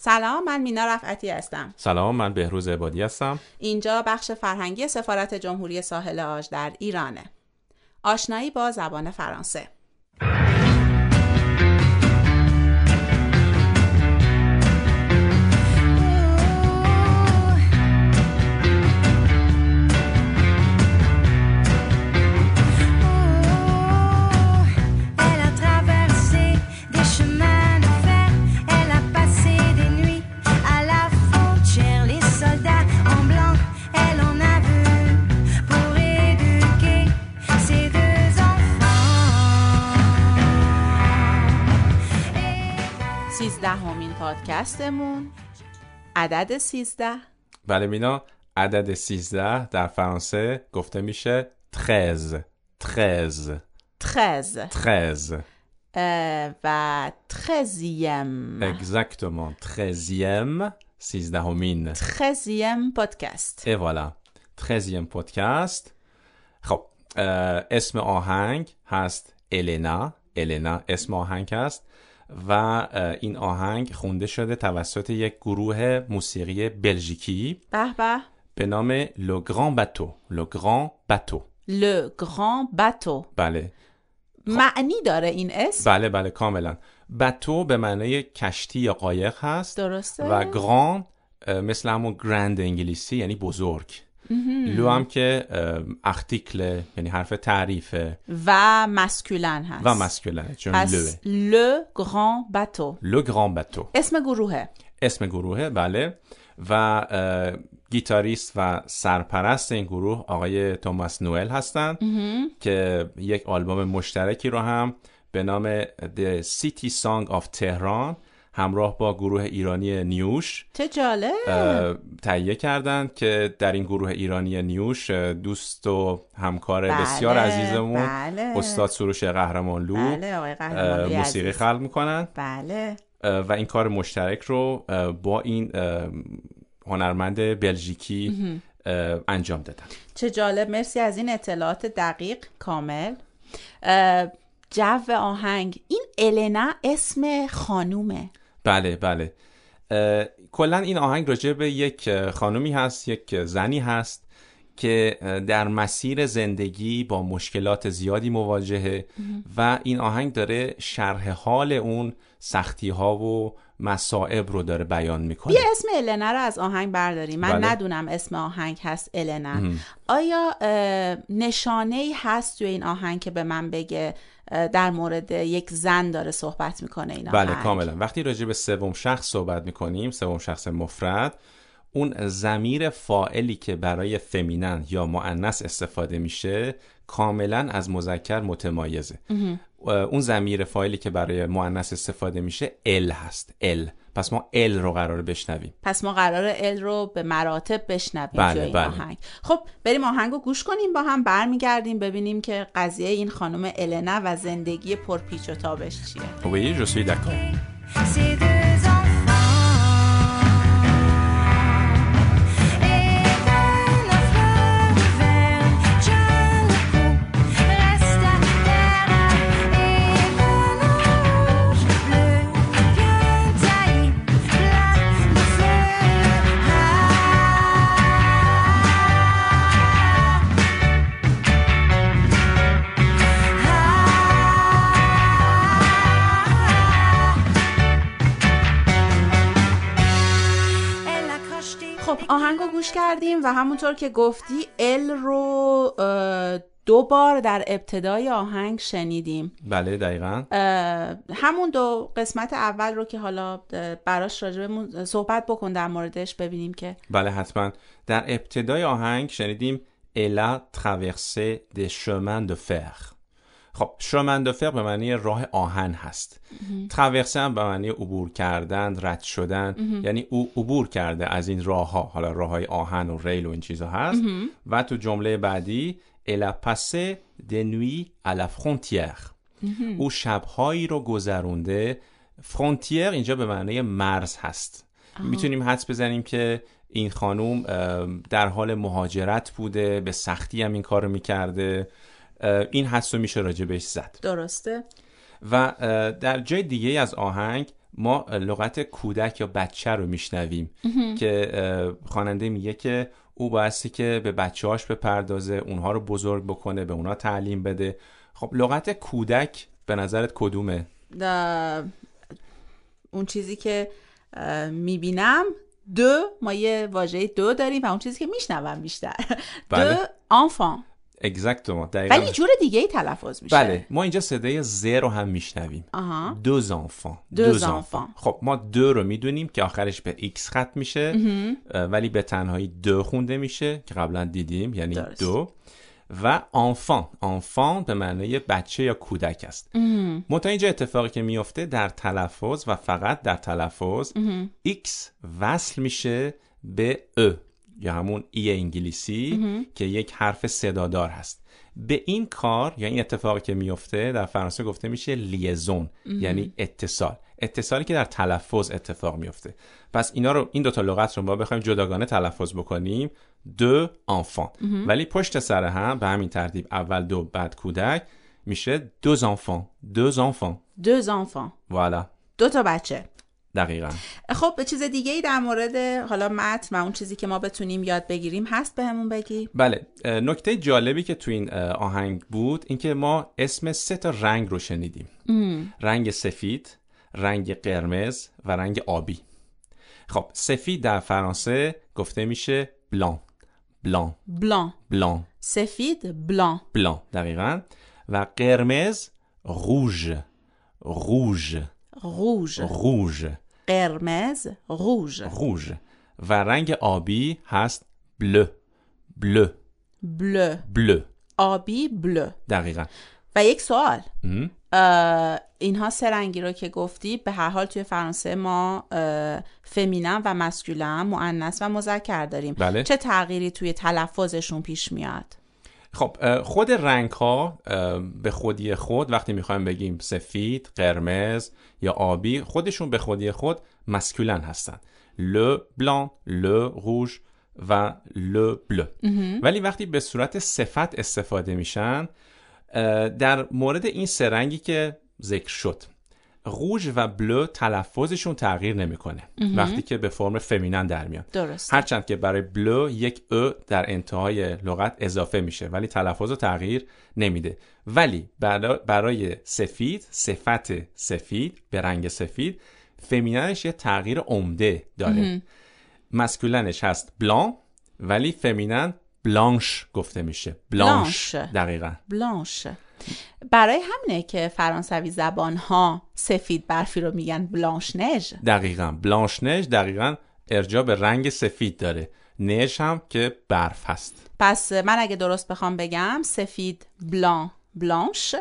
سلام من مینا رفعتی هستم. سلام من بهروز عبادی هستم. اینجا بخش فرهنگی سفارت جمهوری ساحل آج در ایرانه. آشنایی با زبان فرانسه. پادکستمون عدد سیزده. بله مینا عدد 13 در فرانسه گفته میشه 13 13 ترز 13 اه، و ترزیم exactement. 13e 13 همین ترزیم پادکست. Et voilà. 13e پادکست خب اسم آهنگ هست النا النا اسم آهنگ هست. و این آهنگ خونده شده توسط یک گروه موسیقی بلژیکی به به. به نام لو گران باتو لو گران باتو Le Grand Bateau. بله. معنی داره این اسم؟ بله بله کاملا. باتو به معنای کشتی یا قایق هست درسته. و گران مثل همون گرند انگلیسی یعنی بزرگ. لو هم که اه، ارتیکل یعنی حرف تعریفه و مسکولن هست. و مسکولنه چون لوه. پس Le Grand Bateau لو گران باتو. اسم گروهه. اسم گروهه بله. و گیتاریست و سرپرست این گروه آقای توماس نوئل هستند که یک آلبوم مشترکی رو هم به نام The City Song of Tehran همراه با گروه ایرانی نیوش چه جالب. تهیه کردند که در این گروه ایرانی نیوش دوست و همکار بله، بسیار عزیزمون بله. استاد سروش قهرمانلو بله قهرمانلوی موسیقی. خلق می‌کنن. بله. و این کار مشترک رو با این هنرمند بلژیکی انجام دادن. چه جالب. مرسی از این اطلاعات دقیق کامل. جو آهنگ. این النا اسم خانومه. بله بله. کلا این آهنگ راجع به یک خانومی هست یک زنی هست. که در مسیر زندگی با مشکلات زیادی مواجهه و این آهنگ داره شرح حال اون سختی ها و مصائب رو داره بیان می‌کنه. بیا اسم النا رو از آهنگ برداریم. من بله. ندونم اسم آهنگ هست النا. آیا نشانه ای هست توی این آهنگ که به من بگه در مورد یک زن داره صحبت می‌کنه این بله آهنگ؟ کاملا. وقتی راجع به سوم شخص صحبت می‌کنیم سوم شخص مفرد اون زمیر فائلی که برای فمینن یا مؤنث استفاده میشه کاملا از مذکر متمایزه. اه، اون زمیر فاعلی که برای مؤنث استفاده میشه ال هست. ال پس ما ال رو قرار بشنویم. پس ما قرار ال رو به مراتب بشنویم بله، این بله. آهنگ. خب بریم آهنگ رو گوش کنیم با هم برمیگردیم ببینیم که قضیه این خانم النا و زندگی پرپیچ و تابش چیه. گوش کردیم و همونطور که گفتی ال رو دو بار در ابتدای آهنگ شنیدیم. بله دقیقا. همون دو قسمت اول رو که حالا براش راجبمون صحبت بکن در موردش ببینیم که. بله حتما. در ابتدای آهنگ شنیدیم الا traversé des chemins de fer خب de fer به معنی راه آهن هست. تراورسه هم به معنی عبور کردن رد شدن. یعنی او عبور کرده از این راه ها حالا راه های آهن و ریل و این چیزها هست. و تو جمله بعدی des nuits à la frontière او شبهایی رو گذرونده. فرونتیر اینجا به معنی مرز هست. می‌تونیم حدس بزنیم که این خانوم در حال مهاجرت بوده به سختی هم این کار رو می‌کرده. این رو میشه راجع بهش زد. درسته. و در جای دیگه از آهنگ ما لغت کودک یا بچه رو میشنویم که خواننده میگه که او بایستی که به بچه هاش بپردازه اونها رو بزرگ بکنه به اونها تعلیم بده. خب لغت کودک به نظرت کدومه؟ اون چیزی که می‌بینم دو ما یه واژه دو داریم و اون چیزی که میشنوم بیشتر. بله. دو آنفان اگزکتومون دقیقا ولی جور دیگه ای تلفظ میشه. بله ما اینجا صدای ز رو هم میشنویم. Deux enfants Deux enfants. خب ما deux رو می‌دونیم که آخرش به ایکس ختم میشه. ولی به تنهایی deux خونده میشه که قبلا دیدیم یعنی درست. deux. و enfant enfant به معنای بچه یا کودک است. منتها اینجا اتفاقی که میفته در تلفظ و فقط در تلفظ ایکس وصل میشه به ا یا همون ای انگلیسی که یک حرف صدادار هست. به این کار یا این اتفاقی که میفته در فرانسه گفته میشه لیزون یعنی اتصال. اتصالی که در تلفظ اتفاق میفته. پس اینا رو این دوتا لغت رو ما بخوایم جداگانه تلفظ بکنیم. دو آنفان ولی پشت سر هم به همین ترتیب اول دو بعد کودک میشه دو آنفان دو آنفان دو آنفان والا. دو تا بچه. دقیقا. خب به چیز دیگه ای در مورد حالا متن و اون چیزی که ما بتونیم یاد بگیریم هست بهمون بگی؟ بله نکته جالبی که تو این آهنگ بود اینکه ما اسم سه تا رنگ رو شنیدیم. رنگ سفید رنگ قرمز و رنگ آبی. خب سفید در فرانسه گفته میشه بلان. بلان. بلان. بلان. سفید بلان. بلان دقیقا. و قرمز روژ روژ روژ روژ قرمز روژ روژ و رنگ آبی هست بلو بلو بلو بلو آبی بلو دقیقا. و یک سوال. اینها سه رنگی رو که گفتی به هر حال توی فرانسه ما اه، فمینن و مسکولن مؤنث و مذکر داریم. بله. چه تغییری توی تلفظشون پیش میاد؟ خب خود رنگ ها به خودی خود وقتی می‌خوایم بگیم سفید، قرمز یا آبی خودشون به خودی خود مسکولن هستن. le blanc, le rouge و le bleu ولی وقتی به صورت صفت استفاده میشن در مورد این سه رنگی که ذکر شد روژ و بلو تلفظشون تغییر نمی‌کنه. وقتی که به فرم فمینن در میان. درست. هرچند که برای بلو یک ا در انتهای لغت اضافه میشه ولی تلفظ رو تغییر نمیده. ولی برا- برای سفید صفت سفید به رنگ سفید فمیننش یه تغییر عمده داره. مسکولنش هست بلان ولی فمینن بلانش گفته میشه. بلانش بلانش. دقیقا. بلانش برای همینه که فرانسوی زبان ها سفید برفی رو میگن بلانش نژ دقیقا. بلانش نژ دقیقا ارجا به رنگ سفید داره. نژ هم که برف هست. پس من اگه درست بخوام بگم سفید بلان بلانش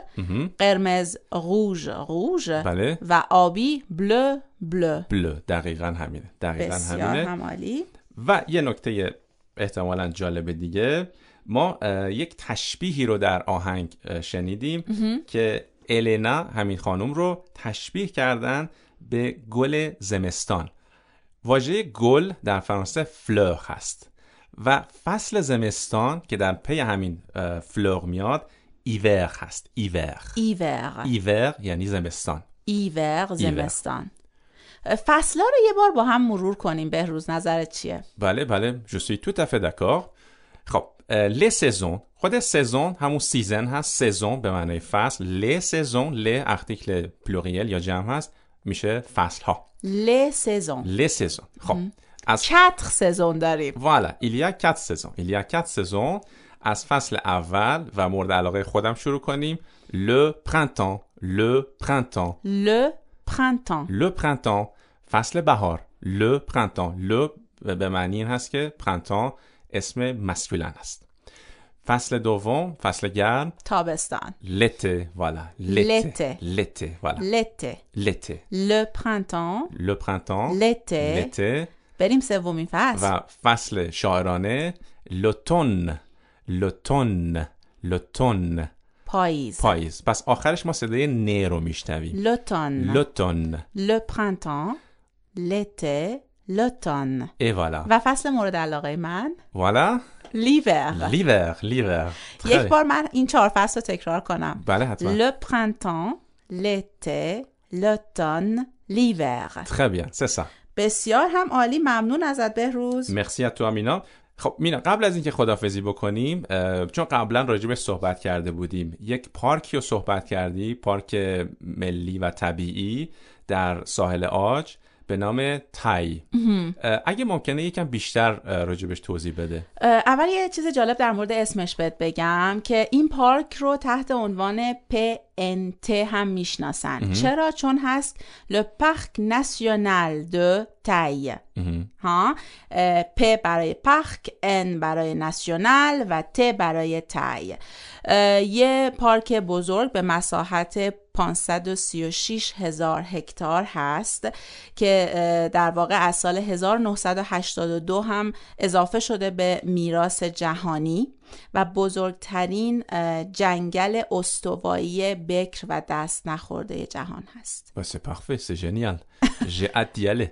قرمز روژ روژ بله. و آبی بلو بلو بلو دقیقا همینه. دقیقا بسیار همینه. همالی و یه نکته احتمالا جالب دیگه. ما یک تشبیهی رو در آهنگ شنیدیم که النا همین خانم رو تشبیه کردن به گل زمستان. واژه گل در فرانسه fleur هست و فصل زمستان که در پی همین fleur میاد hiver هست. hiver hiver hiver یعنی زمستان. ایور زمستان. فصلا رو یه بار با هم مرور کنیم بهروز نظرت چیه؟ بله بله. Je suis tout à fait d'accord. Les saisons. خود saison همون season هست saison به معنای فصل les saisons les article pluriel یا جمع هست میشه فصل ها ل سزون les saisons. خب از چتر سزون داریم quatre saisons il y a quatre saisons. از فصل اول و مورد علاقه خودم شروع کنیم le printemps. Le printemps. ل پرنتان le printemps. فصل بهار le printemps. Le به معنی این هست که printemps اسم مسکولن است. فصل دوم فصل گرم. تابستان. l'été voilà. L'été. l'été voilà. لته. l'été ل پرنتان le printemps. L'été. l'été. بریم سومین فصل. و فصل شاعرانه l'automne. L'automne. L'automne. پاییز. پاییز. پس آخرش ما صدای ن رو میشنویم. لوتون l'automne. Le printemps. L'été. L'automne. Et voilà. و فصل مورد علاقه من voilà. لیور l'hiver Très یک. بار من این چهار فصل رو تکرار کنم بله حتما le printemps l'été l'automne l'hiver. Très bien, c'est ça. بسیار هم عالی ممنون ازت بهروز مرسی از تو امینا خب مینا قبل از اینکه خدافزی بکنیم چون قبلا راجبش صحبت کرده بودیم یک پارکی رو صحبت کردی پارک ملی و طبیعی در ساحل آج. به نام تای. اگه ممکنه یکم بیشتر راجبش توضیح بده. اول یه چیز جالب در مورد اسمش بهت بگم که این پارک رو تحت عنوان PNT هم می‌شناسن. چرا؟ چون هست Le Parc National de Taille ها؟ P برای پارک N برای ناسیونال و T برای تای. یه پارک بزرگ به مساحت 536 هزار هکتار هست که در واقع از سال 1982 هم اضافه شده به میراث جهانی. و بزرگترین اه، جنگل استوایی بکر و دست نخورده جهان هست Bah, c'est parfait, c'est génial. J'ai hâte d'y aller.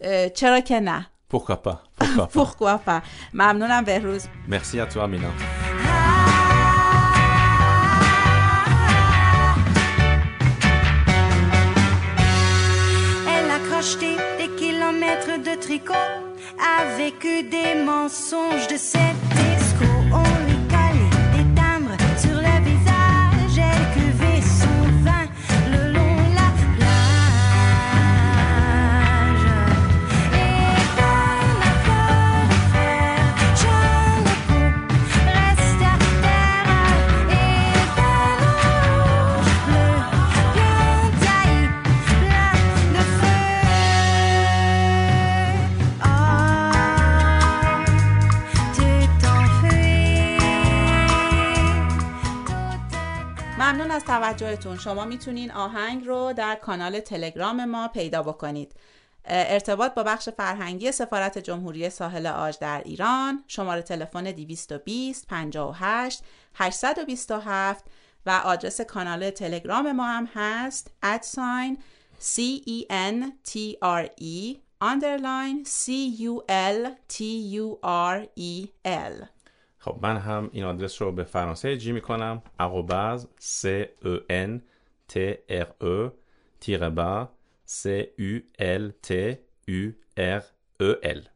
اه، چرا که نه Pourquoi pas Pourquoi pas Pourquoi pas ممنونم بهروز Merci à toi, Amina. Elle a crocheté des kilomètres de tricot avec des mensonges de cet توجهتون. شما می‌تونین آهنگ رو در کانال تلگرام ما پیدا بکنید. ارتباط با بخش فرهنگی سفارت جمهوری ساحل آج در ایران شماره تلفن 220 58 827 و آدرس کانال تلگرام ما هم هست ادساین C E N T R E underline E خب من هم این آدرس رو به فرانسه جی می‌کنم اقوباز c e n t r e تیره با c u l t u r e l.